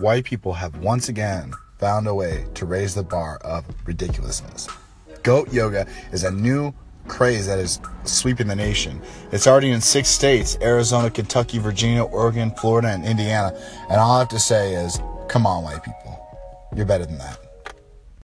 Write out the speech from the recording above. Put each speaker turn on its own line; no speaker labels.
white people have once again found a way to raise the bar of ridiculousness. Goat yoga is a new craze that is sweeping the nation. It's already in six states Arizona, Kentucky, Virginia, Oregon, Florida, and Indiana. And all I have to say is, come on, white people. You're better than that.